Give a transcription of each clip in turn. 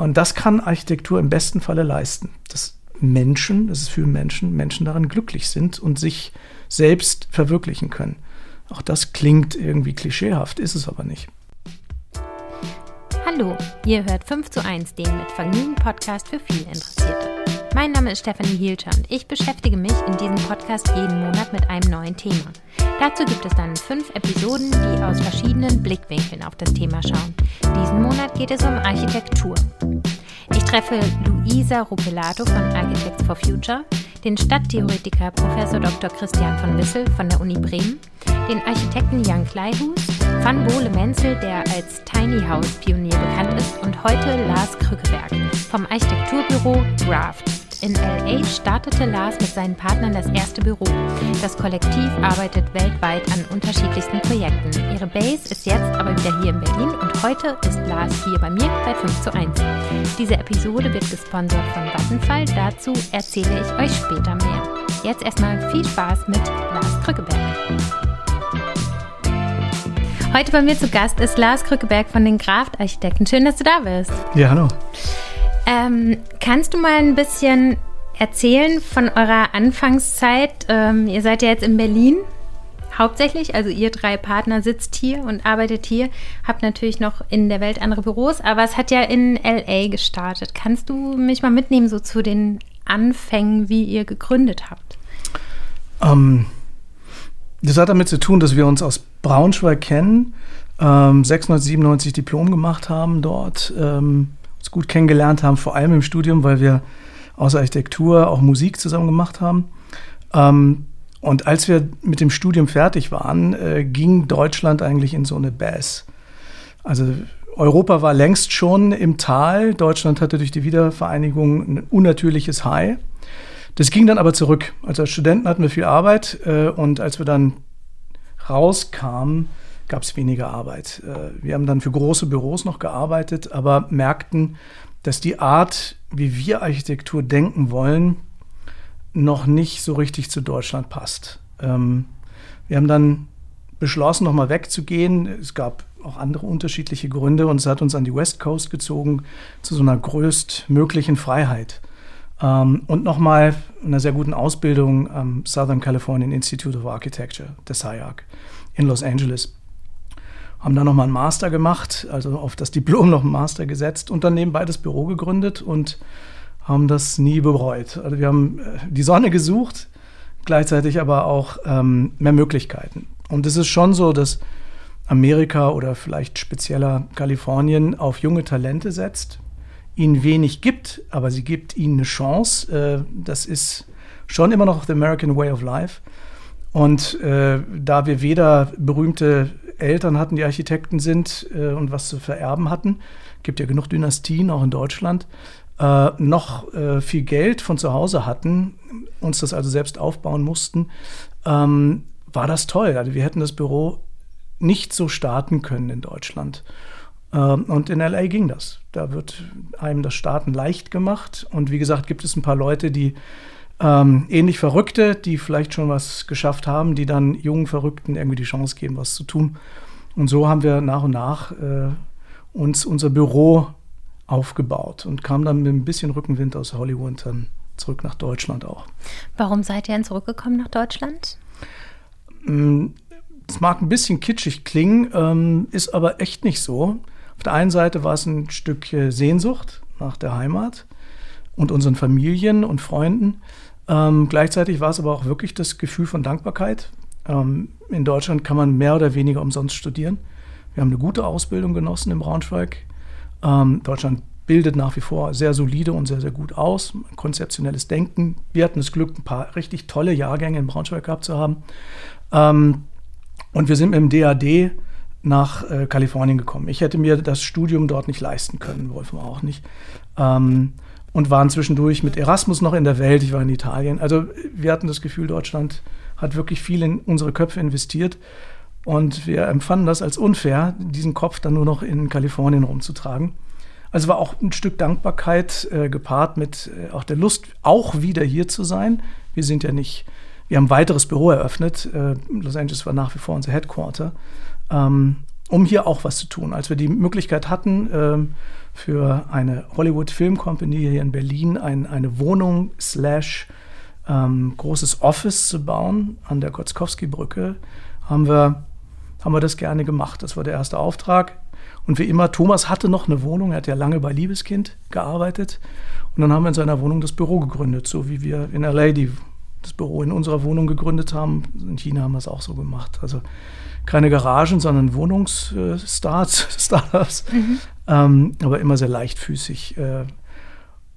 Und das kann Architektur im besten Falle leisten, dass Menschen, das ist für Menschen, Menschen daran glücklich sind und sich selbst verwirklichen können. Auch das klingt irgendwie klischeehaft, ist es aber nicht. Hallo, ihr hört 5 zu 1, den mit Vergnügen Podcast für viel Interessierte. Mein Name ist Stefanie Hielscher und ich beschäftige mich in diesem Podcast jeden Monat mit einem neuen Thema. Dazu gibt es dann fünf Episoden, die aus verschiedenen Blickwinkeln auf das Thema schauen. Diesen Monat geht es um Architektur. Ich treffe Luisa Rupelato von Architects for Future, den Stadttheoretiker Prof. Dr. Christian von Wissel von der Uni Bremen, den Architekten Jan Kleihus, Van Bohle Menzel, der als Tiny House Pionier bekannt ist, und heute Lars Krückeberg vom Architekturbüro Draft. In LA startete Lars mit seinen Partnern das erste Büro. Das Kollektiv arbeitet weltweit an unterschiedlichsten Projekten. Ihre Base ist jetzt aber wieder hier in Berlin und heute ist Lars hier bei mir bei 5 zu 1. Diese Episode wird gesponsert von Vattenfall. Dazu erzähle ich euch später mehr. Jetzt erstmal viel Spaß mit Lars Krückeberg. Heute bei mir zu Gast ist Lars Krückeberg von den Graft Architekten. Schön, dass du da bist. Ja, hallo. Ähm, kannst du mal ein bisschen erzählen von eurer Anfangszeit? Ähm, ihr seid ja jetzt in Berlin hauptsächlich, also ihr drei Partner sitzt hier und arbeitet hier, habt natürlich noch in der Welt andere Büros, aber es hat ja in LA gestartet. Kannst du mich mal mitnehmen, so zu den Anfängen, wie ihr gegründet habt? Ähm, das hat damit zu tun, dass wir uns aus Braunschweig kennen, ähm, 96 Diplom gemacht haben dort, ähm, uns gut kennengelernt haben, vor allem im Studium, weil wir außer Architektur auch Musik zusammen gemacht haben. Ähm, und als wir mit dem Studium fertig waren, äh, ging Deutschland eigentlich in so eine Bass. Also Europa war längst schon im Tal. Deutschland hatte durch die Wiedervereinigung ein unnatürliches High. Das ging dann aber zurück. Also als Studenten hatten wir viel Arbeit äh, und als wir dann rauskamen, gab es weniger Arbeit. Äh, wir haben dann für große Büros noch gearbeitet, aber merkten, dass die Art, wie wir Architektur denken wollen, noch nicht so richtig zu Deutschland passt. Ähm, wir haben dann beschlossen, nochmal wegzugehen. Es gab auch andere unterschiedliche Gründe und es hat uns an die West Coast gezogen zu so einer größtmöglichen Freiheit. Ähm, und nochmal einer sehr guten Ausbildung am Southern Californian Institute of Architecture, der SIAC, in Los Angeles. Haben dann nochmal einen Master gemacht, also auf das Diplom noch einen Master gesetzt und dann nebenbei das Büro gegründet und haben das nie bereut. Also wir haben äh, die Sonne gesucht, gleichzeitig aber auch ähm, mehr Möglichkeiten. Und es ist schon so, dass Amerika oder vielleicht spezieller Kalifornien auf junge Talente setzt ihnen wenig gibt, aber sie gibt ihnen eine Chance. Äh, das ist schon immer noch the American Way of Life. Und äh, da wir weder berühmte Eltern hatten, die Architekten sind äh, und was zu vererben hatten, gibt ja genug Dynastien auch in Deutschland, äh, noch äh, viel Geld von zu Hause hatten, uns das also selbst aufbauen mussten, ähm, war das toll. Also wir hätten das Büro nicht so starten können in Deutschland. Ähm, und in LA ging das. Da wird einem das Starten leicht gemacht. Und wie gesagt, gibt es ein paar Leute, die ähm, ähnlich Verrückte, die vielleicht schon was geschafft haben, die dann jungen Verrückten irgendwie die Chance geben, was zu tun. Und so haben wir nach und nach äh, uns unser Büro aufgebaut und kamen dann mit ein bisschen Rückenwind aus Hollywood dann zurück nach Deutschland auch. Warum seid ihr denn zurückgekommen nach Deutschland? Mm, es mag ein bisschen kitschig klingen, ähm, ist aber echt nicht so. Auf der einen Seite war es ein Stück Sehnsucht nach der Heimat und unseren Familien und Freunden. Ähm, gleichzeitig war es aber auch wirklich das Gefühl von Dankbarkeit. Ähm, in Deutschland kann man mehr oder weniger umsonst studieren. Wir haben eine gute Ausbildung genossen in Braunschweig. Ähm, Deutschland bildet nach wie vor sehr solide und sehr, sehr gut aus. Konzeptionelles Denken. Wir hatten das Glück, ein paar richtig tolle Jahrgänge in Braunschweig gehabt zu haben. Ähm, und wir sind mit dem DAD nach äh, Kalifornien gekommen. Ich hätte mir das Studium dort nicht leisten können, Wolfram auch nicht. Ähm, und waren zwischendurch mit Erasmus noch in der Welt. Ich war in Italien. Also wir hatten das Gefühl, Deutschland hat wirklich viel in unsere Köpfe investiert. Und wir empfanden das als unfair, diesen Kopf dann nur noch in Kalifornien rumzutragen. Also war auch ein Stück Dankbarkeit äh, gepaart mit äh, auch der Lust, auch wieder hier zu sein. Wir sind ja nicht, wir haben ein weiteres Büro eröffnet. Äh, Los Angeles war nach wie vor unser Headquarter ähm, um hier auch was zu tun. Als wir die Möglichkeit hatten, ähm, für eine Hollywood Film Company hier in Berlin ein, eine Wohnung slash ähm, großes Office zu bauen an der Kotzkowski-Brücke, haben wir, haben wir das gerne gemacht. Das war der erste Auftrag. Und wie immer, Thomas hatte noch eine Wohnung, er hat ja lange bei Liebeskind gearbeitet. Und dann haben wir in seiner Wohnung das Büro gegründet, so wie wir in LA die, das Büro in unserer Wohnung gegründet haben. In China haben wir es auch so gemacht. Also keine Garagen, sondern Wohnungsstarts, Startups, mhm. ähm, aber immer sehr leichtfüßig. Äh.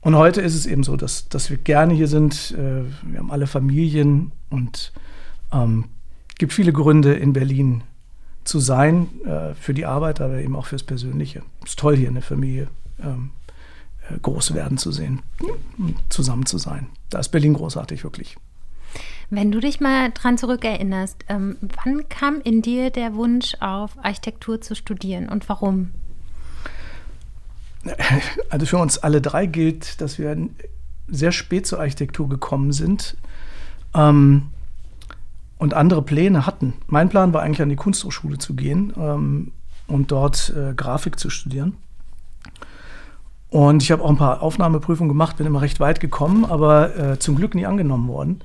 Und heute ist es eben so, dass, dass wir gerne hier sind. Äh, wir haben alle Familien und ähm, gibt viele Gründe in Berlin zu sein äh, für die Arbeit, aber eben auch fürs Persönliche. Es ist toll hier eine Familie ähm, äh, groß werden zu sehen, zusammen zu sein. Da ist Berlin großartig, wirklich. Wenn du dich mal dran zurückerinnerst, ähm, wann kam in dir der Wunsch auf, Architektur zu studieren und warum? Also für uns alle drei gilt, dass wir sehr spät zur Architektur gekommen sind ähm, und andere Pläne hatten. Mein Plan war eigentlich an die Kunsthochschule zu gehen ähm, und dort äh, Grafik zu studieren. Und ich habe auch ein paar Aufnahmeprüfungen gemacht, bin immer recht weit gekommen, aber äh, zum Glück nie angenommen worden.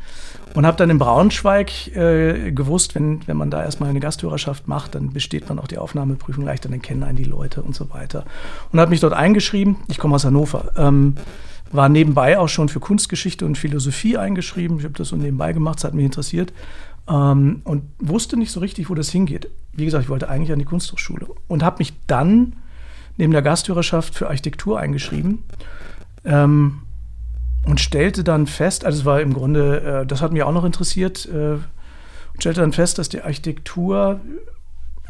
Und habe dann in Braunschweig äh, gewusst, wenn, wenn man da erstmal eine Gasthörerschaft macht, dann besteht man auch die Aufnahmeprüfung leichter, dann kennen einen die Leute und so weiter. Und habe mich dort eingeschrieben. Ich komme aus Hannover. Ähm, war nebenbei auch schon für Kunstgeschichte und Philosophie eingeschrieben. Ich habe das so nebenbei gemacht, es hat mich interessiert. Ähm, und wusste nicht so richtig, wo das hingeht. Wie gesagt, ich wollte eigentlich an die Kunsthochschule. Und habe mich dann neben der Gasthörerschaft für Architektur eingeschrieben ähm, und stellte dann fest, also es war im Grunde, äh, das hat mich auch noch interessiert, äh, und stellte dann fest, dass die Architektur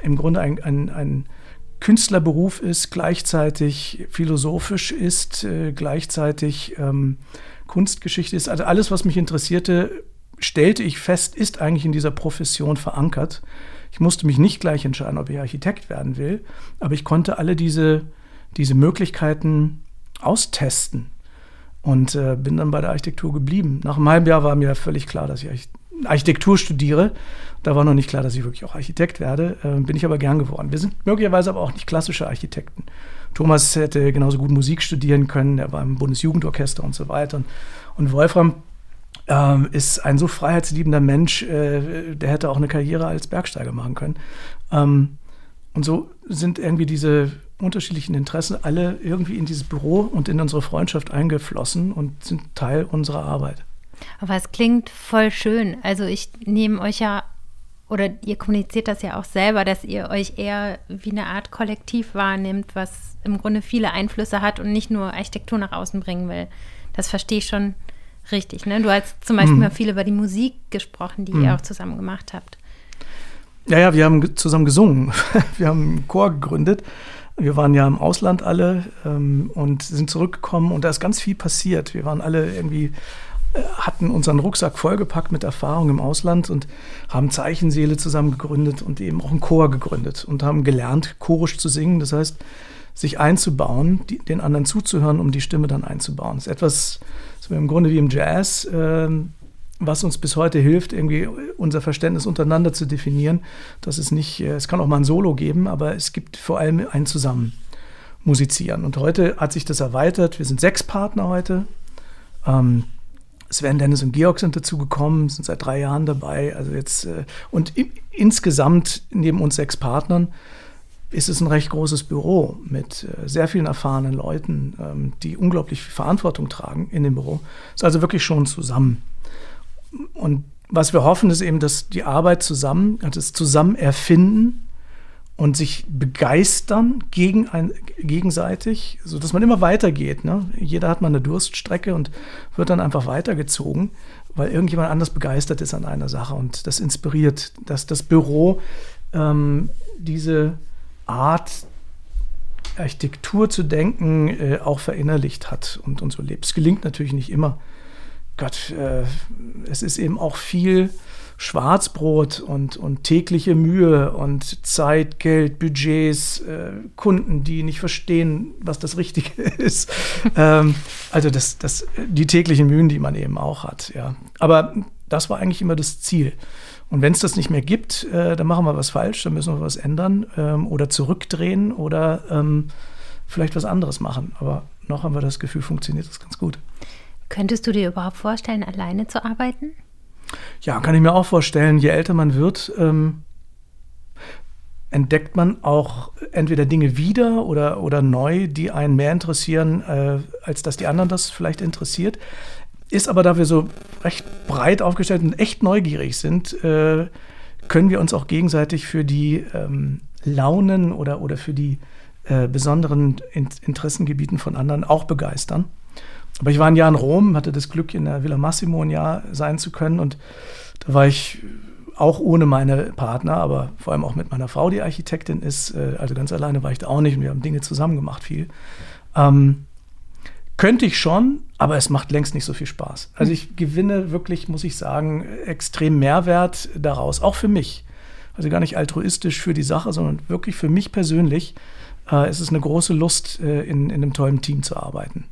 im Grunde ein, ein, ein Künstlerberuf ist, gleichzeitig philosophisch ist, äh, gleichzeitig ähm, Kunstgeschichte ist. Also alles, was mich interessierte, stellte ich fest, ist eigentlich in dieser Profession verankert. Ich musste mich nicht gleich entscheiden, ob ich Architekt werden will, aber ich konnte alle diese, diese Möglichkeiten austesten und äh, bin dann bei der Architektur geblieben. Nach einem halben Jahr war mir völlig klar, dass ich Architektur studiere. Da war noch nicht klar, dass ich wirklich auch Architekt werde. Äh, bin ich aber gern geworden. Wir sind möglicherweise aber auch nicht klassische Architekten. Thomas hätte genauso gut Musik studieren können. Er war im Bundesjugendorchester und so weiter. Und Wolfram ähm, ist ein so freiheitsliebender Mensch, äh, der hätte auch eine Karriere als Bergsteiger machen können. Ähm, und so sind irgendwie diese unterschiedlichen Interessen alle irgendwie in dieses Büro und in unsere Freundschaft eingeflossen und sind Teil unserer Arbeit. Aber es klingt voll schön. Also ich nehme euch ja, oder ihr kommuniziert das ja auch selber, dass ihr euch eher wie eine Art Kollektiv wahrnimmt, was im Grunde viele Einflüsse hat und nicht nur Architektur nach außen bringen will. Das verstehe ich schon Richtig, ne? Du hast zum Beispiel mhm. mal viel über die Musik gesprochen, die mhm. ihr auch zusammen gemacht habt. Ja, ja, wir haben zusammen gesungen. Wir haben einen Chor gegründet. Wir waren ja im Ausland alle ähm, und sind zurückgekommen und da ist ganz viel passiert. Wir waren alle irgendwie, äh, hatten unseren Rucksack vollgepackt mit Erfahrung im Ausland und haben Zeichenseele zusammen gegründet und eben auch einen Chor gegründet und haben gelernt, chorisch zu singen. Das heißt, sich einzubauen, die, den anderen zuzuhören, um die Stimme dann einzubauen. Das ist etwas, so im Grunde wie im Jazz, äh, was uns bis heute hilft, irgendwie unser Verständnis untereinander zu definieren. Das ist nicht, äh, es kann auch mal ein Solo geben, aber es gibt vor allem ein Zusammen musizieren. Und heute hat sich das erweitert. Wir sind sechs Partner heute. Ähm, Sven, Dennis und Georg sind dazu gekommen, sind seit drei Jahren dabei. Also jetzt äh, und insgesamt neben uns sechs Partnern ist es ein recht großes Büro mit äh, sehr vielen erfahrenen Leuten, ähm, die unglaublich viel Verantwortung tragen in dem Büro. Ist also wirklich schon zusammen. Und was wir hoffen, ist eben, dass die Arbeit zusammen, das Zusammen erfinden und sich begeistern gegen ein, gegenseitig, sodass man immer weitergeht. Ne? Jeder hat mal eine Durststrecke und wird dann einfach weitergezogen, weil irgendjemand anders begeistert ist an einer Sache und das inspiriert, dass das Büro ähm, diese Art, Architektur zu denken, äh, auch verinnerlicht hat und, und so lebt. Es gelingt natürlich nicht immer. Gott, äh, es ist eben auch viel Schwarzbrot und, und tägliche Mühe und Zeit, Geld, Budgets, äh, Kunden, die nicht verstehen, was das Richtige ist. ähm, also das, das, die täglichen Mühen, die man eben auch hat. Ja. Aber das war eigentlich immer das Ziel. Und wenn es das nicht mehr gibt, äh, dann machen wir was falsch, dann müssen wir was ändern ähm, oder zurückdrehen oder ähm, vielleicht was anderes machen. Aber noch haben wir das Gefühl, funktioniert das ganz gut. Könntest du dir überhaupt vorstellen, alleine zu arbeiten? Ja, kann ich mir auch vorstellen. Je älter man wird, ähm, entdeckt man auch entweder Dinge wieder oder, oder neu, die einen mehr interessieren, äh, als dass die anderen das vielleicht interessiert. Ist aber, da wir so recht breit aufgestellt und echt neugierig sind, äh, können wir uns auch gegenseitig für die ähm, Launen oder, oder für die äh, besonderen in Interessengebieten von anderen auch begeistern. Aber ich war ein Jahr in Rom, hatte das Glück, in der Villa Massimo ein Jahr sein zu können. Und da war ich auch ohne meine Partner, aber vor allem auch mit meiner Frau, die Architektin ist. Äh, also ganz alleine war ich da auch nicht und wir haben Dinge zusammen gemacht, viel. Ähm, könnte ich schon, aber es macht längst nicht so viel Spaß. Also ich gewinne wirklich, muss ich sagen, extrem Mehrwert daraus, auch für mich. Also gar nicht altruistisch für die Sache, sondern wirklich für mich persönlich. Äh, es ist eine große Lust, äh, in, in einem tollen Team zu arbeiten.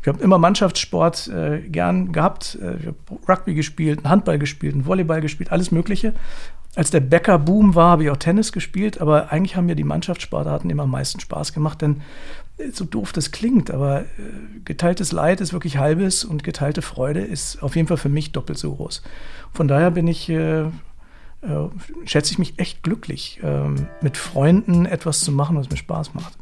Ich habe immer Mannschaftssport äh, gern gehabt. Äh, ich habe Rugby gespielt, Handball gespielt, Volleyball gespielt, alles Mögliche. Als der Bäcker-Boom war, habe ich auch Tennis gespielt, aber eigentlich haben mir die Mannschaftssportarten immer am meisten Spaß gemacht, denn äh, so doof das klingt, aber äh, geteiltes Leid ist wirklich halbes und geteilte Freude ist auf jeden Fall für mich doppelt so groß. Von daher bin ich, äh, äh, schätze ich mich echt glücklich, ähm, mit Freunden etwas zu machen, was mir Spaß macht.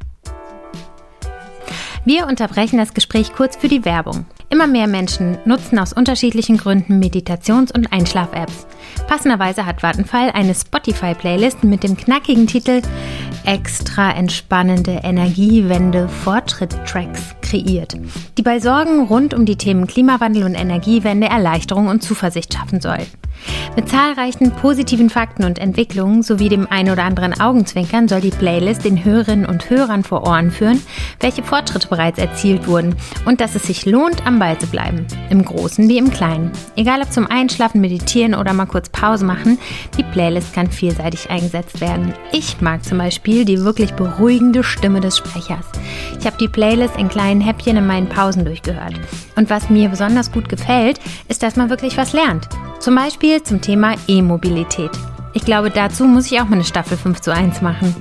Wir unterbrechen das Gespräch kurz für die Werbung. Immer mehr Menschen nutzen aus unterschiedlichen Gründen Meditations- und Einschlaf-Apps. Passenderweise hat Vattenfall eine Spotify-Playlist mit dem knackigen Titel Extra entspannende Energiewende Fortschritt-Tracks kreiert, die bei Sorgen rund um die Themen Klimawandel und Energiewende Erleichterung und Zuversicht schaffen soll. Mit zahlreichen positiven Fakten und Entwicklungen sowie dem ein oder anderen Augenzwinkern soll die Playlist den Hörerinnen und Hörern vor Ohren führen, welche Fortschritte bereits erzielt wurden und dass es sich lohnt, am Ball zu bleiben. Im Großen wie im Kleinen. Egal ob zum Einschlafen, Meditieren oder mal kurz Pause machen, die Playlist kann vielseitig eingesetzt werden. Ich mag zum Beispiel die wirklich beruhigende Stimme des Sprechers. Ich habe die Playlist in kleinen Häppchen in meinen Pausen durchgehört. Und was mir besonders gut gefällt, ist, dass man wirklich was lernt. Zum Beispiel zum Thema E-Mobilität. Ich glaube, dazu muss ich auch mal eine Staffel 5 zu 1 machen.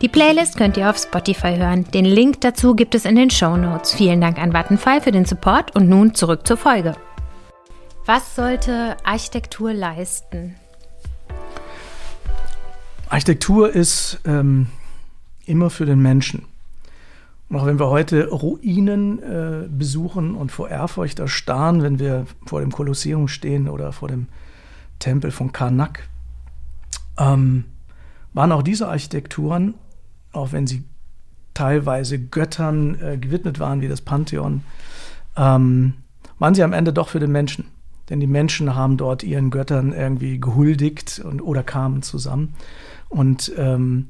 Die Playlist könnt ihr auf Spotify hören. Den Link dazu gibt es in den Show Notes. Vielen Dank an Vattenfall für den Support und nun zurück zur Folge. Was sollte Architektur leisten? Architektur ist ähm, immer für den Menschen. Und auch wenn wir heute Ruinen äh, besuchen und vor Ehrfurcht erstarren, wenn wir vor dem Kolosseum stehen oder vor dem Tempel von Karnak, ähm, waren auch diese Architekturen, auch wenn sie teilweise Göttern äh, gewidmet waren, wie das Pantheon, ähm, waren sie am Ende doch für den Menschen. Denn die Menschen haben dort ihren Göttern irgendwie gehuldigt und, oder kamen zusammen. Und ähm,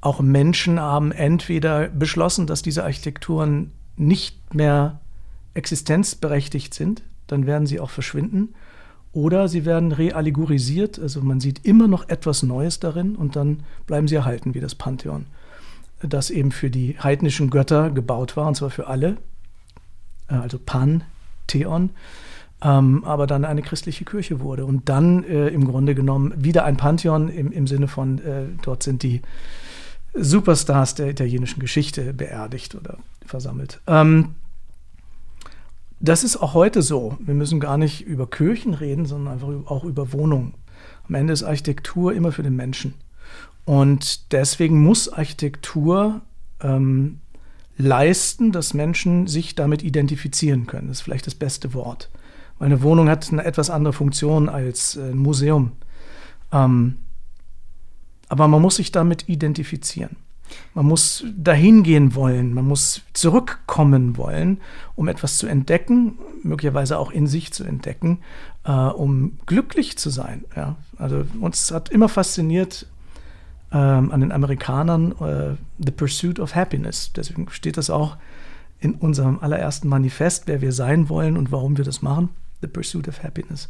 auch Menschen haben entweder beschlossen, dass diese Architekturen nicht mehr existenzberechtigt sind, dann werden sie auch verschwinden, oder sie werden reallegorisiert, also man sieht immer noch etwas Neues darin und dann bleiben sie erhalten, wie das Pantheon, das eben für die heidnischen Götter gebaut war, und zwar für alle, äh, also Pantheon, ähm, aber dann eine christliche Kirche wurde und dann äh, im Grunde genommen wieder ein Pantheon im, im Sinne von, äh, dort sind die Superstars der italienischen Geschichte beerdigt oder versammelt. Ähm, das ist auch heute so. Wir müssen gar nicht über Kirchen reden, sondern einfach auch über Wohnungen. Am Ende ist Architektur immer für den Menschen. Und deswegen muss Architektur ähm, leisten, dass Menschen sich damit identifizieren können. Das ist vielleicht das beste Wort. Weil eine Wohnung hat eine etwas andere Funktion als äh, ein Museum. Ähm, aber man muss sich damit identifizieren. Man muss dahin gehen wollen, man muss zurückkommen wollen, um etwas zu entdecken, möglicherweise auch in sich zu entdecken, äh, um glücklich zu sein. Ja? Also uns hat immer fasziniert ähm, an den Amerikanern äh, The Pursuit of Happiness. Deswegen steht das auch in unserem allerersten Manifest, wer wir sein wollen und warum wir das machen. The Pursuit of Happiness.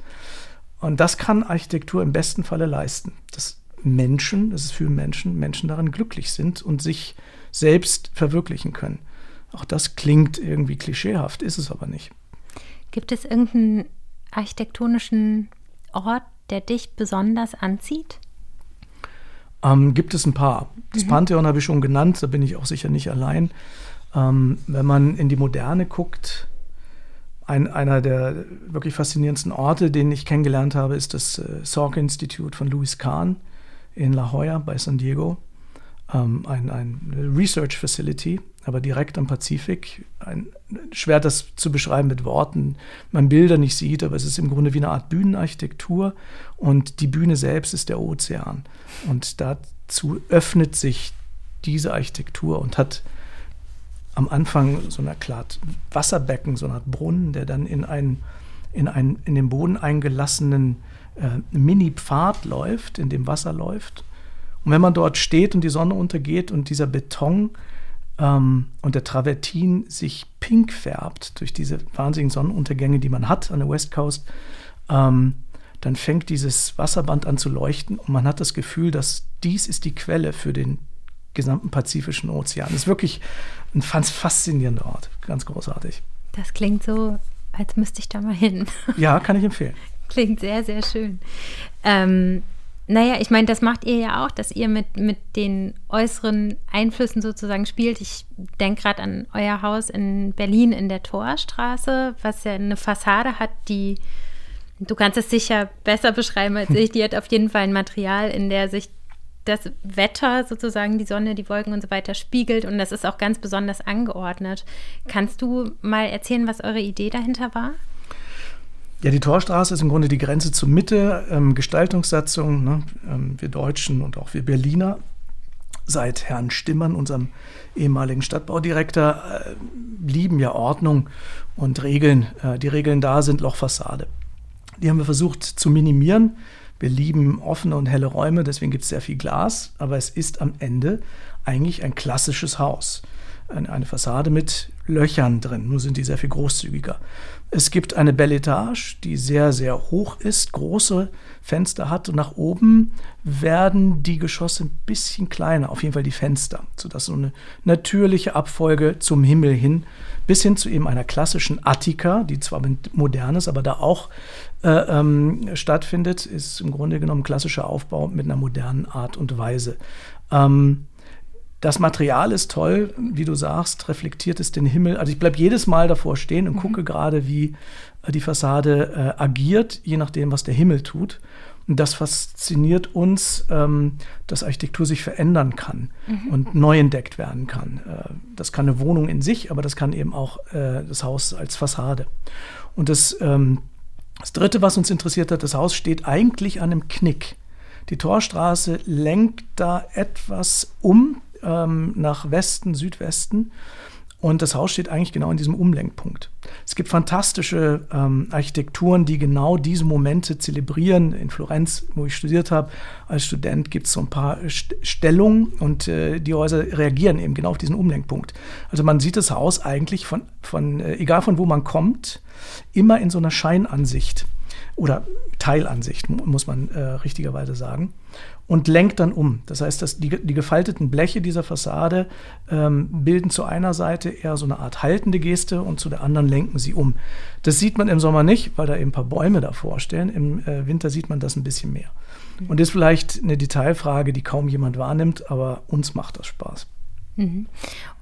Und das kann Architektur im besten Falle leisten. Das Menschen, das ist für Menschen, Menschen daran glücklich sind und sich selbst verwirklichen können. Auch das klingt irgendwie klischeehaft, ist es aber nicht. Gibt es irgendeinen architektonischen Ort, der dich besonders anzieht? Ähm, gibt es ein paar. Das mhm. Pantheon habe ich schon genannt, da bin ich auch sicher nicht allein. Ähm, wenn man in die Moderne guckt, ein, einer der wirklich faszinierendsten Orte, den ich kennengelernt habe, ist das äh, Salk Institute von Louis Kahn in La Jolla bei San Diego. Ähm, ein, ein Research Facility, aber direkt am Pazifik. Ein, schwer das zu beschreiben mit Worten, man Bilder nicht sieht, aber es ist im Grunde wie eine Art Bühnenarchitektur und die Bühne selbst ist der Ozean. Und dazu öffnet sich diese Architektur und hat am Anfang so eine Art Wasserbecken, so eine Art Brunnen, der dann in einen in, einen, in den Boden eingelassenen äh, Mini-Pfad läuft, in dem Wasser läuft. Und wenn man dort steht und die Sonne untergeht und dieser Beton ähm, und der Travertin sich pink färbt durch diese wahnsinnigen Sonnenuntergänge, die man hat an der West Coast, ähm, dann fängt dieses Wasserband an zu leuchten und man hat das Gefühl, dass dies ist die Quelle für den gesamten Pazifischen Ozean. Das ist wirklich ein faszinierender Ort, ganz großartig. Das klingt so, als müsste ich da mal hin. Ja, kann ich empfehlen. Klingt sehr, sehr schön. Ähm, naja, ich meine, das macht ihr ja auch, dass ihr mit, mit den äußeren Einflüssen sozusagen spielt. Ich denke gerade an euer Haus in Berlin in der Torstraße, was ja eine Fassade hat, die, du kannst es sicher besser beschreiben als ich, die hat auf jeden Fall ein Material, in der sich das Wetter sozusagen, die Sonne, die Wolken und so weiter spiegelt und das ist auch ganz besonders angeordnet. Kannst du mal erzählen, was eure Idee dahinter war? Ja, die Torstraße ist im Grunde die Grenze zur Mitte, ähm, Gestaltungssatzung. Ne? Ähm, wir Deutschen und auch wir Berliner seit Herrn Stimmern, unserem ehemaligen Stadtbaudirektor, äh, lieben ja Ordnung und Regeln. Äh, die Regeln da sind Lochfassade. Die haben wir versucht zu minimieren wir lieben offene und helle Räume, deswegen gibt es sehr viel Glas, aber es ist am Ende eigentlich ein klassisches Haus. Eine Fassade mit Löchern drin, nur sind die sehr viel großzügiger. Es gibt eine Belle Etage, die sehr, sehr hoch ist, große Fenster hat und nach oben werden die Geschosse ein bisschen kleiner, auf jeden Fall die Fenster, sodass so eine natürliche Abfolge zum Himmel hin, bis hin zu eben einer klassischen Attika, die zwar modern ist, aber da auch äh, ähm, stattfindet, ist im Grunde genommen klassischer Aufbau mit einer modernen Art und Weise. Ähm, das Material ist toll, wie du sagst, reflektiert es den Himmel. Also ich bleibe jedes Mal davor stehen und mhm. gucke gerade, wie äh, die Fassade äh, agiert, je nachdem, was der Himmel tut. Und das fasziniert uns, ähm, dass Architektur sich verändern kann mhm. und neu entdeckt werden kann. Äh, das kann eine Wohnung in sich, aber das kann eben auch äh, das Haus als Fassade. Und das, ähm, das Dritte, was uns interessiert hat, das Haus steht eigentlich an einem Knick. Die Torstraße lenkt da etwas um ähm, nach Westen, Südwesten. Und das Haus steht eigentlich genau in diesem Umlenkpunkt. Es gibt fantastische ähm, Architekturen, die genau diese Momente zelebrieren. In Florenz, wo ich studiert habe, als Student gibt es so ein paar St Stellungen und äh, die Häuser reagieren eben genau auf diesen Umlenkpunkt. Also man sieht das Haus eigentlich von, von äh, egal von wo man kommt, immer in so einer Scheinansicht oder Teilansicht, muss man äh, richtigerweise sagen und lenkt dann um. Das heißt, dass die, die gefalteten Bleche dieser Fassade ähm, bilden zu einer Seite eher so eine Art haltende Geste und zu der anderen lenken sie um. Das sieht man im Sommer nicht, weil da eben ein paar Bäume davor stehen. Im äh, Winter sieht man das ein bisschen mehr. Und das ist vielleicht eine Detailfrage, die kaum jemand wahrnimmt, aber uns macht das Spaß. Mhm.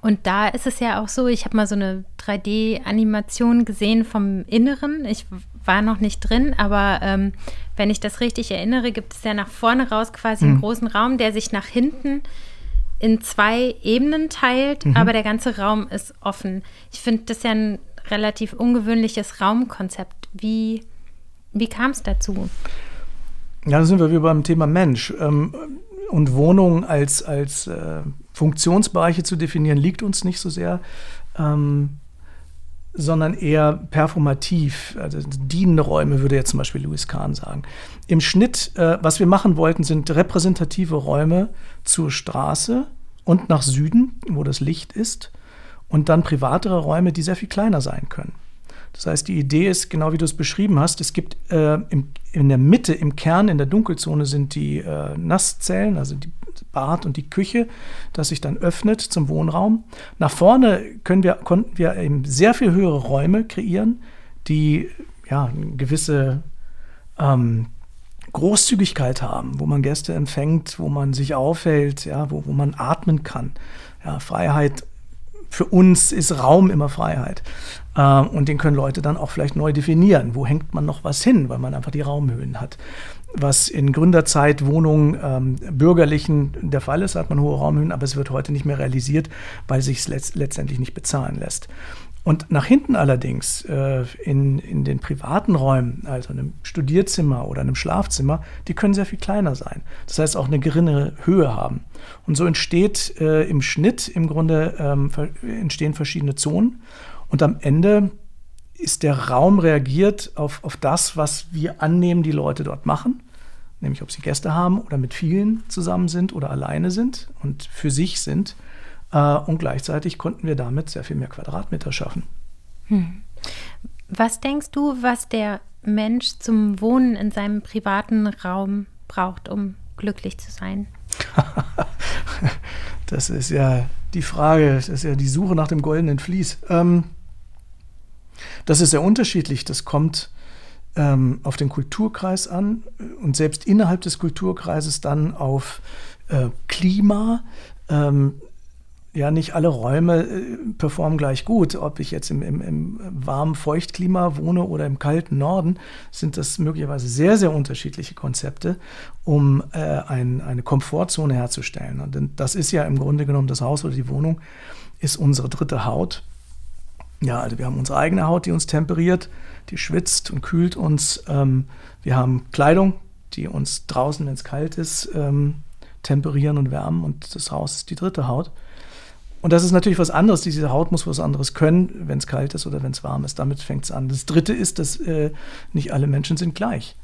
Und da ist es ja auch so, ich habe mal so eine 3D-Animation gesehen vom Inneren. Ich war noch nicht drin, aber ähm, wenn ich das richtig erinnere, gibt es ja nach vorne raus quasi mhm. einen großen Raum, der sich nach hinten in zwei Ebenen teilt, mhm. aber der ganze Raum ist offen. Ich finde das ja ein relativ ungewöhnliches Raumkonzept. Wie, wie kam es dazu? Ja, da sind wir wieder beim Thema Mensch. Ähm, und Wohnung als, als äh, Funktionsbereiche zu definieren, liegt uns nicht so sehr. Ähm, sondern eher performativ, also dienende Räume, würde jetzt zum Beispiel Louis Kahn sagen. Im Schnitt, äh, was wir machen wollten, sind repräsentative Räume zur Straße und nach Süden, wo das Licht ist, und dann privatere Räume, die sehr viel kleiner sein können. Das heißt, die Idee ist, genau wie du es beschrieben hast, es gibt äh, im, in der Mitte, im Kern, in der Dunkelzone sind die äh, Nasszellen, also die Bad und die Küche, das sich dann öffnet zum Wohnraum. Nach vorne können wir, konnten wir eben sehr viel höhere Räume kreieren, die ja, eine gewisse ähm, Großzügigkeit haben, wo man Gäste empfängt, wo man sich aufhält, ja, wo, wo man atmen kann. Ja, Freiheit für uns ist Raum immer Freiheit. Äh, und den können Leute dann auch vielleicht neu definieren. Wo hängt man noch was hin, weil man einfach die Raumhöhen hat. Was in Gründerzeit Wohnungen ähm, bürgerlichen der Fall ist, hat man hohe Raumhöhen, aber es wird heute nicht mehr realisiert, weil sich es letzt letztendlich nicht bezahlen lässt. Und nach hinten allerdings, äh, in, in den privaten Räumen, also einem Studierzimmer oder einem Schlafzimmer, die können sehr viel kleiner sein. Das heißt auch eine geringere Höhe haben. Und so entsteht äh, im Schnitt im Grunde ähm, entstehen verschiedene Zonen. Und am Ende ist der Raum reagiert auf, auf das, was wir annehmen, die Leute dort machen. Nämlich ob sie Gäste haben oder mit vielen zusammen sind oder alleine sind und für sich sind. Äh, und gleichzeitig konnten wir damit sehr viel mehr Quadratmeter schaffen. Hm. Was denkst du, was der Mensch zum Wohnen in seinem privaten Raum braucht, um glücklich zu sein? das ist ja die Frage, das ist ja die Suche nach dem goldenen Vlies. Ähm, das ist sehr unterschiedlich. Das kommt ähm, auf den Kulturkreis an und selbst innerhalb des Kulturkreises dann auf äh, Klima. Ähm, ja, nicht alle Räume äh, performen gleich gut. Ob ich jetzt im, im, im warmen Feuchtklima wohne oder im kalten Norden, sind das möglicherweise sehr, sehr unterschiedliche Konzepte, um äh, ein, eine Komfortzone herzustellen. Und das ist ja im Grunde genommen das Haus oder die Wohnung, ist unsere dritte Haut. Ja, also wir haben unsere eigene Haut, die uns temperiert, die schwitzt und kühlt uns. Ähm, wir haben Kleidung, die uns draußen, wenn es kalt ist, ähm, temperieren und wärmen. Und das Haus ist die dritte Haut. Und das ist natürlich was anderes. Diese Haut muss was anderes können, wenn es kalt ist oder wenn es warm ist. Damit fängt es an. Das Dritte ist, dass äh, nicht alle Menschen sind gleich.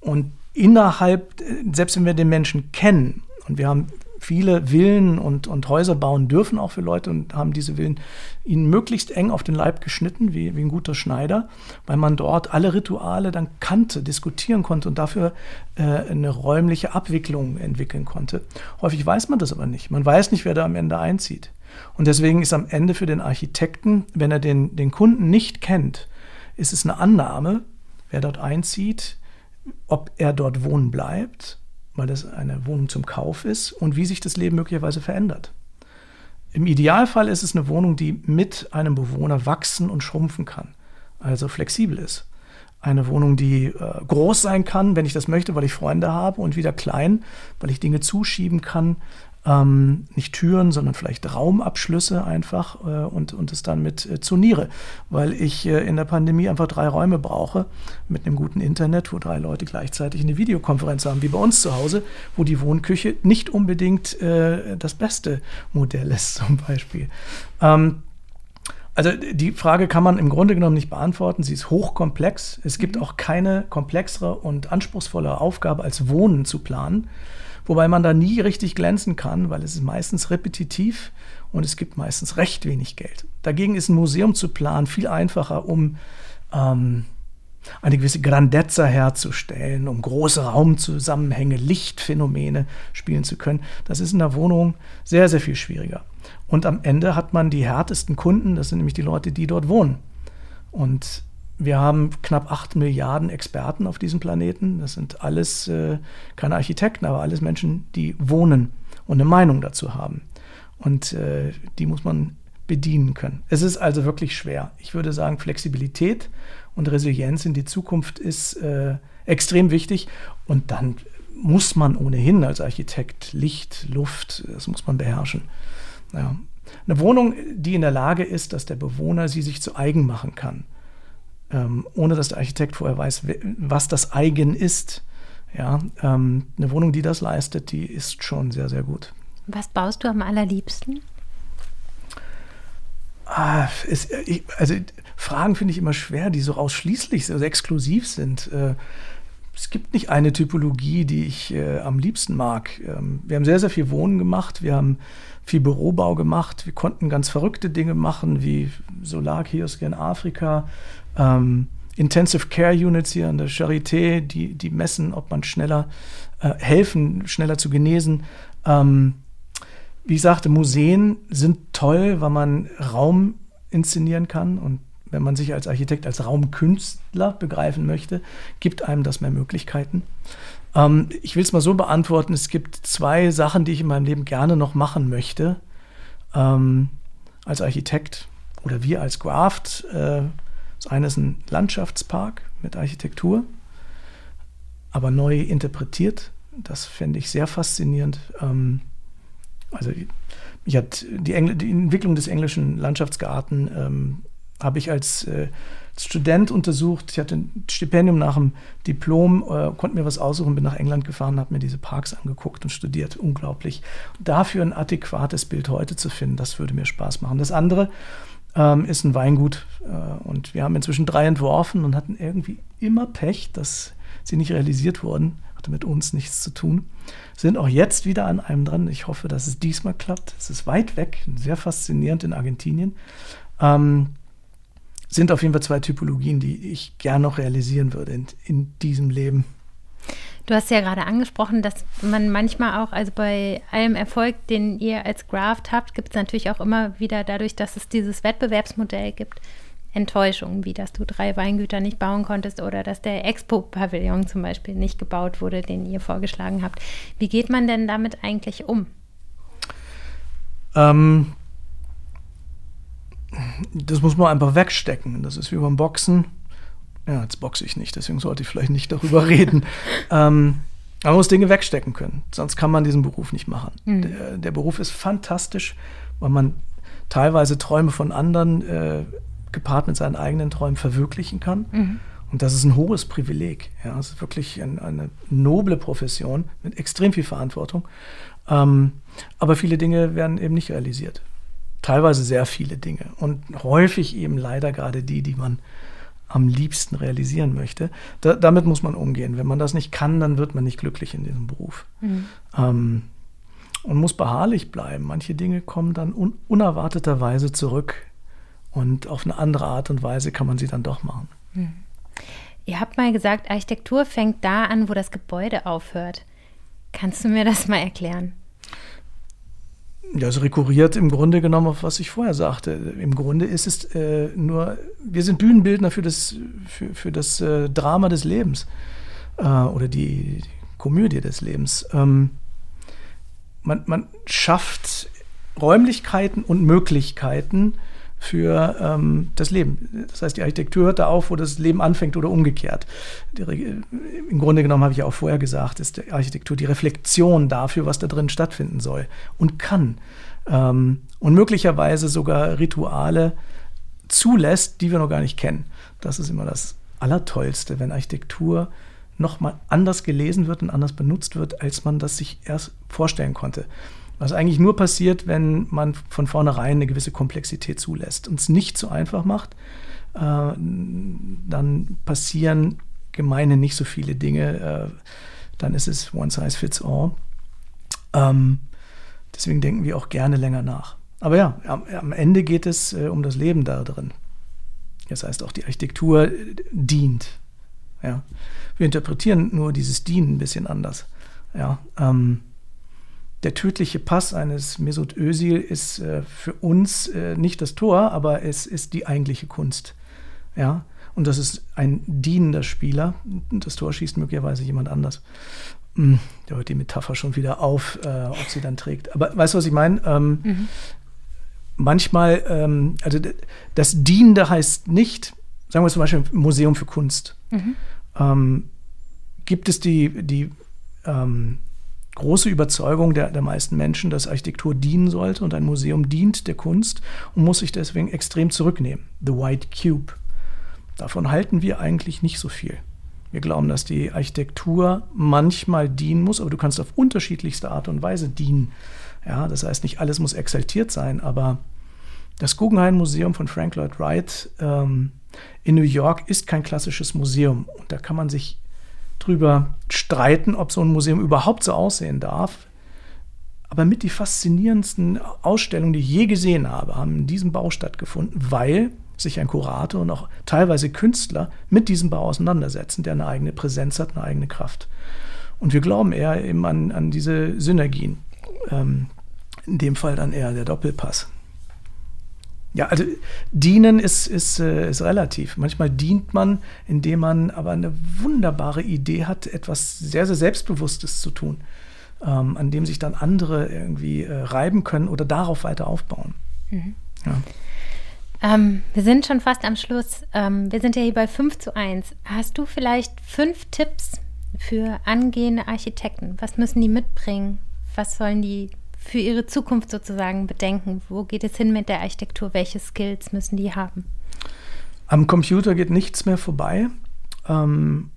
Und innerhalb, äh, selbst wenn wir den Menschen kennen, und wir haben viele Villen und, und Häuser bauen dürfen auch für Leute und haben diese Villen ihnen möglichst eng auf den Leib geschnitten, wie, wie ein guter Schneider, weil man dort alle Rituale dann kannte, diskutieren konnte und dafür äh, eine räumliche Abwicklung entwickeln konnte. Häufig weiß man das aber nicht. Man weiß nicht, wer da am Ende einzieht. Und deswegen ist am Ende für den Architekten, wenn er den, den Kunden nicht kennt, ist es eine Annahme, wer dort einzieht, ob er dort wohnen bleibt weil das eine Wohnung zum Kauf ist und wie sich das Leben möglicherweise verändert. Im Idealfall ist es eine Wohnung, die mit einem Bewohner wachsen und schrumpfen kann, also flexibel ist. Eine Wohnung, die äh, groß sein kann, wenn ich das möchte, weil ich Freunde habe, und wieder klein, weil ich Dinge zuschieben kann, ähm, nicht Türen, sondern vielleicht Raumabschlüsse einfach äh, und, und es dann mit äh, zoniere, weil ich äh, in der Pandemie einfach drei Räume brauche mit einem guten Internet, wo drei Leute gleichzeitig eine Videokonferenz haben, wie bei uns zu Hause, wo die Wohnküche nicht unbedingt äh, das beste Modell ist zum Beispiel. Ähm, also die Frage kann man im Grunde genommen nicht beantworten. Sie ist hochkomplex. Es gibt mhm. auch keine komplexere und anspruchsvollere Aufgabe als Wohnen zu planen wobei man da nie richtig glänzen kann, weil es ist meistens repetitiv und es gibt meistens recht wenig Geld. Dagegen ist ein Museum zu planen viel einfacher, um ähm, eine gewisse Grandezza herzustellen, um große Raumzusammenhänge, Lichtphänomene spielen zu können. Das ist in der Wohnung sehr, sehr viel schwieriger. Und am Ende hat man die härtesten Kunden, das sind nämlich die Leute, die dort wohnen. Und wir haben knapp acht Milliarden Experten auf diesem Planeten. Das sind alles äh, keine Architekten, aber alles Menschen, die wohnen und eine Meinung dazu haben. Und äh, die muss man bedienen können. Es ist also wirklich schwer. Ich würde sagen, Flexibilität und Resilienz in die Zukunft ist äh, extrem wichtig. Und dann muss man ohnehin als Architekt Licht, Luft, das muss man beherrschen. Ja. Eine Wohnung, die in der Lage ist, dass der Bewohner sie sich zu eigen machen kann ähm, ohne dass der Architekt vorher weiß, was das Eigen ist. Ja, ähm, eine Wohnung, die das leistet, die ist schon sehr, sehr gut. Was baust du am allerliebsten? Ah, es, ich, also Fragen finde ich immer schwer, die so ausschließlich, also exklusiv sind. Äh, es gibt nicht eine Typologie, die ich äh, am liebsten mag. Ähm, wir haben sehr, sehr viel Wohnen gemacht. Wir haben viel Bürobau gemacht. Wir konnten ganz verrückte Dinge machen, wie Solarkioske in Afrika, ähm, Intensive Care Units hier an der Charité, die, die messen, ob man schneller äh, helfen, schneller zu genesen. Ähm, wie ich sagte, Museen sind toll, weil man Raum inszenieren kann und wenn man sich als Architekt als Raumkünstler begreifen möchte, gibt einem das mehr Möglichkeiten. Ähm, ich will es mal so beantworten, es gibt zwei Sachen, die ich in meinem Leben gerne noch machen möchte. Ähm, als Architekt oder wir als Graft. Äh, das eine ist ein Landschaftspark mit Architektur, aber neu interpretiert. Das fände ich sehr faszinierend. Ähm, also mich hat die, die Entwicklung des englischen Landschaftsgarten ähm, habe ich als äh, Student untersucht. Ich hatte ein Stipendium nach dem Diplom, äh, konnte mir was aussuchen, bin nach England gefahren, habe mir diese Parks angeguckt und studiert. Unglaublich. Dafür ein adäquates Bild heute zu finden, das würde mir Spaß machen. Das andere ähm, ist ein Weingut äh, und wir haben inzwischen drei entworfen und hatten irgendwie immer Pech, dass sie nicht realisiert wurden. Hatte mit uns nichts zu tun. Sind auch jetzt wieder an einem dran. Ich hoffe, dass es diesmal klappt. Es ist weit weg, sehr faszinierend in Argentinien. Ähm, sind auf jeden Fall zwei Typologien, die ich gern noch realisieren würde in, in diesem Leben. Du hast ja gerade angesprochen, dass man manchmal auch, also bei allem Erfolg, den ihr als Graft habt, gibt es natürlich auch immer wieder dadurch, dass es dieses Wettbewerbsmodell gibt, Enttäuschungen, wie dass du drei Weingüter nicht bauen konntest oder dass der Expo-Pavillon zum Beispiel nicht gebaut wurde, den ihr vorgeschlagen habt. Wie geht man denn damit eigentlich um? Ähm, das muss man einfach wegstecken. Das ist wie beim Boxen. Ja, jetzt boxe ich nicht, deswegen sollte ich vielleicht nicht darüber reden. ähm, man muss Dinge wegstecken können, sonst kann man diesen Beruf nicht machen. Mhm. Der, der, Beruf ist fantastisch, weil man teilweise Träume von anderen äh, gepaart mit seinen eigenen Träumen verwirklichen kann. Mhm. Und das ist ein hohes Privileg. Ja, es ist wirklich ein, eine noble Profession mit extrem viel Verantwortung. Ähm, aber viele Dinge werden eben nicht realisiert teilweise sehr viele Dinge und häufig eben leider gerade die, die man am liebsten realisieren möchte. Da, damit muss man umgehen. Wenn man das nicht kann, dann wird man nicht glücklich in diesem Beruf. Mhm. Ähm, und muss beharrlich bleiben. Manche Dinge kommen dann un unerwarteterweise zurück und auf eine andere Art und Weise kann man sie dann doch machen. Mhm. Ihr habt mal gesagt, Architektur fängt da an, wo das Gebäude aufhört. Kannst du mir das mal erklären? Ja, es rekurriert im Grunde genommen auf was ich vorher sagte. Im Grunde ist es äh, nur, wir sind Bühnenbildner für das, für, für das äh, Drama des Lebens äh, oder die, die, Komödie des Lebens. Ähm, man, man schafft Räumlichkeiten und Möglichkeiten, für ähm, das Leben. Das heißt, die Architektur hört da auf, wo das Leben anfängt oder umgekehrt. Die, Im Grunde genommen habe ich ja auch vorher gesagt, ist die Architektur die Reflexion dafür, was da drin stattfinden soll und kann. Ähm, und möglicherweise sogar Rituale zulässt, die wir noch gar nicht kennen. Das ist immer das Allertollste, wenn Architektur nochmal anders gelesen wird und anders benutzt wird, als man das sich erst vorstellen konnte. Was eigentlich nur passiert, wenn man von vornherein eine gewisse Komplexität zulässt und es nicht so einfach macht, äh, dann passieren gemeine nicht so viele Dinge. Äh, dann ist es one size fits all. Ähm, deswegen denken wir auch gerne länger nach. Aber ja, am, Ende geht es äh, um das Leben da drin. Das heißt, auch die Architektur dient. Ja. Wir interpretieren nur dieses Dienen ein bisschen anders. Ja, ähm, der tödliche Pass eines Mesut Özil ist äh, für uns äh, nicht das Tor, aber es ist die eigentliche Kunst. Ja, und das ist ein dienender Spieler. Das Tor schießt möglicherweise jemand anders. Hm, da hört die Metapher schon wieder auf, äh, ob sie dann trägt. Aber weißt du, was ich meine? Ähm, mhm. Manchmal, ähm, also das Dienende heißt nicht, sagen wir zum Beispiel Museum für Kunst. Mhm. Ähm, gibt es die, die ähm, große Überzeugung der, der meisten Menschen, dass Architektur dienen sollte und ein Museum dient der Kunst und muss sich deswegen extrem zurücknehmen. The White Cube. Davon halten wir eigentlich nicht so viel. Wir glauben, dass die Architektur manchmal dienen muss, aber du kannst auf unterschiedlichste Art und Weise dienen. Ja, das heißt, nicht alles muss exaltiert sein, aber das Guggenheim Museum von Frank Lloyd Wright ähm, in New York ist kein klassisches Museum. Und da kann man sich drüber streiten, ob so ein Museum überhaupt so aussehen darf. Aber mit die faszinierendsten Ausstellungen, die ich je gesehen habe, haben in diesem Bau stattgefunden, weil sich ein Kurator und auch teilweise Künstler mit diesem Bau auseinandersetzen, der eine eigene Präsenz hat, eine eigene Kraft. Und wir glauben eher eben an, an diese Synergien. Ähm, in dem Fall dann eher der Doppelpass. Ja, also dienen ist, ist, äh, ist relativ. Manchmal dient man, indem man aber eine wunderbare Idee hat, etwas sehr, sehr Selbstbewusstes zu tun, ähm, an dem sich dann andere irgendwie äh, reiben können oder darauf weiter aufbauen. Mhm. Ja. Ähm, wir sind schon fast am Schluss. Ähm, wir sind ja hier bei 5 zu 1. Hast du vielleicht fünf Tipps für angehende Architekten? Was müssen die mitbringen? Was sollen die für ihre Zukunft sozusagen bedenken? Wo geht es hin mit der Architektur? Welche Skills müssen die haben? Am Computer geht nichts mehr vorbei. Ähm,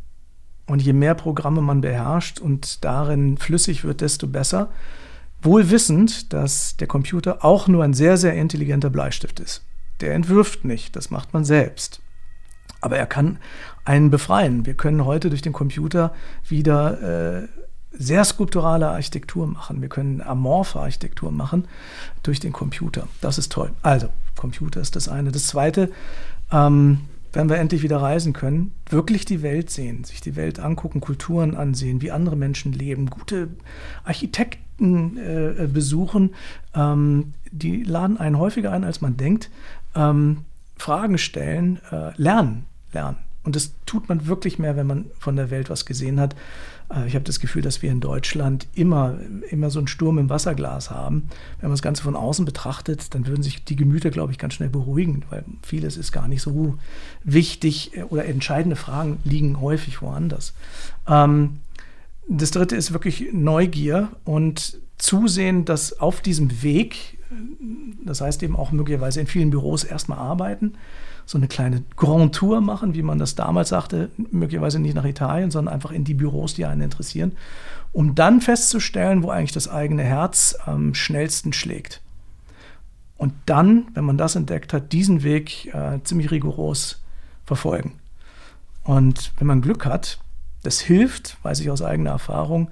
und je mehr Programme man beherrscht und darin flüssig wird, desto besser. Wohl wissend, dass der Computer auch nur ein sehr, sehr intelligenter Bleistift ist der entwirft nicht, das macht man selbst. Aber er kann einen befreien. Wir können heute durch den Computer wieder äh, sehr skulpturale Architektur machen. Wir können amorphe Architektur machen durch den Computer. Das ist toll. Also, Computer ist das eine. Das zweite, ähm, wenn wir endlich wieder reisen können, wirklich die Welt sehen, sich die Welt angucken, Kulturen ansehen, wie andere Menschen leben, gute Architekten äh, besuchen, ähm, die laden einen häufiger ein, als man denkt ähm, Fragen stellen, äh, lernen, lernen. Und das tut man wirklich mehr, wenn man von der Welt was gesehen hat. Äh, ich habe das Gefühl, dass wir in Deutschland immer, immer so einen Sturm im Wasserglas haben. Wenn man das Ganze von außen betrachtet, dann würden sich die Gemüter, glaube ich, ganz schnell beruhigen, weil vieles ist gar nicht so wichtig äh, oder entscheidende Fragen liegen häufig woanders. Ähm, das dritte ist wirklich Neugier und zusehen, dass auf diesem Weg das heißt eben auch möglicherweise in vielen Büros erstmal arbeiten, so eine kleine Grand Tour machen, wie man das damals sagte, möglicherweise nicht nach Italien, sondern einfach in die Büros, die einen interessieren, um dann festzustellen, wo eigentlich das eigene Herz am schnellsten schlägt. Und dann, wenn man das entdeckt hat, diesen Weg äh, ziemlich rigoros verfolgen. Und wenn man Glück hat, das hilft, weiß ich aus eigener Erfahrung,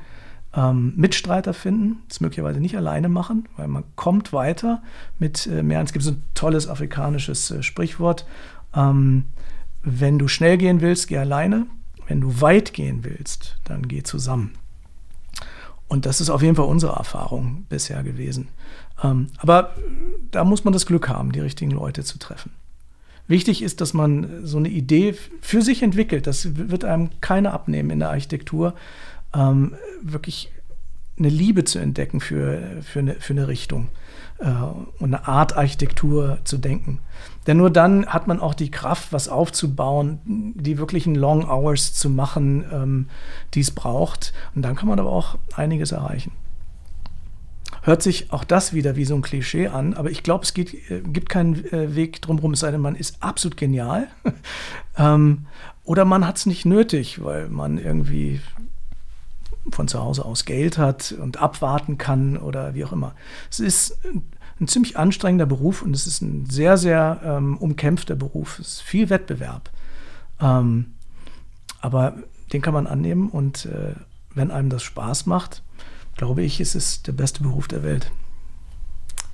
ähm, Mitstreiter finden, das möglicherweise nicht alleine machen, weil man kommt weiter mit äh, mehr. Es gibt so ein tolles afrikanisches äh, Sprichwort. Ähm, wenn du schnell gehen willst, geh alleine. Wenn du weit gehen willst, dann geh zusammen. Und das ist auf jeden Fall unsere Erfahrung bisher gewesen. Ähm, aber da muss man das Glück haben, die richtigen Leute zu treffen. Wichtig ist, dass man so eine Idee für sich entwickelt. Das wird einem keiner abnehmen in der Architektur ähm, wirklich eine Liebe zu entdecken für, für, eine, für eine Richtung äh, und eine Art Architektur zu denken. Denn nur dann hat man auch die Kraft, was aufzubauen, die wirklichen Long Hours zu machen, ähm, die es braucht. Und dann kann man aber auch einiges erreichen. Hört sich auch das wieder wie so ein Klischee an, aber ich glaube, es geht, äh, gibt keinen äh, Weg drumherum, es sei denn, man ist absolut genial. ähm, oder man hat es nicht nötig, weil man irgendwie von zu Hause aus Geld hat und abwarten kann oder wie auch immer. Es ist ein ziemlich anstrengender Beruf und es ist ein sehr, sehr ähm, umkämpfter Beruf. Es ist viel Wettbewerb. Ähm, aber den kann man annehmen und äh, wenn einem das Spaß macht, glaube ich, ist es der beste Beruf der Welt.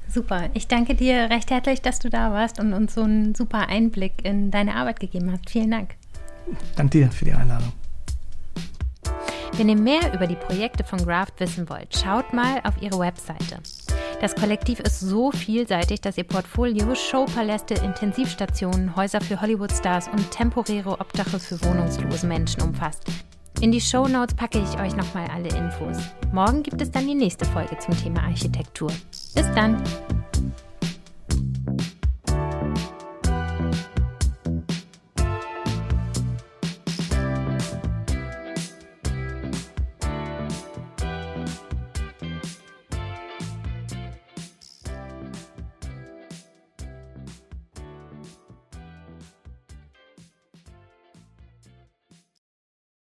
Super. Ich danke dir recht herzlich, dass du da warst und uns so einen super Einblick in deine Arbeit gegeben hast. Vielen Dank. Danke dir für die Einladung. Wenn ihr mehr über die Projekte von Graft wissen wollt, schaut mal auf ihre Webseite. Das Kollektiv ist so vielseitig, dass ihr Portfolio Showpaläste, Intensivstationen, Häuser für Hollywood-Stars und temporäre Obdache für wohnungslose Menschen umfasst. In die Show Notes packe ich euch nochmal alle Infos. Morgen gibt es dann die nächste Folge zum Thema Architektur. Bis dann!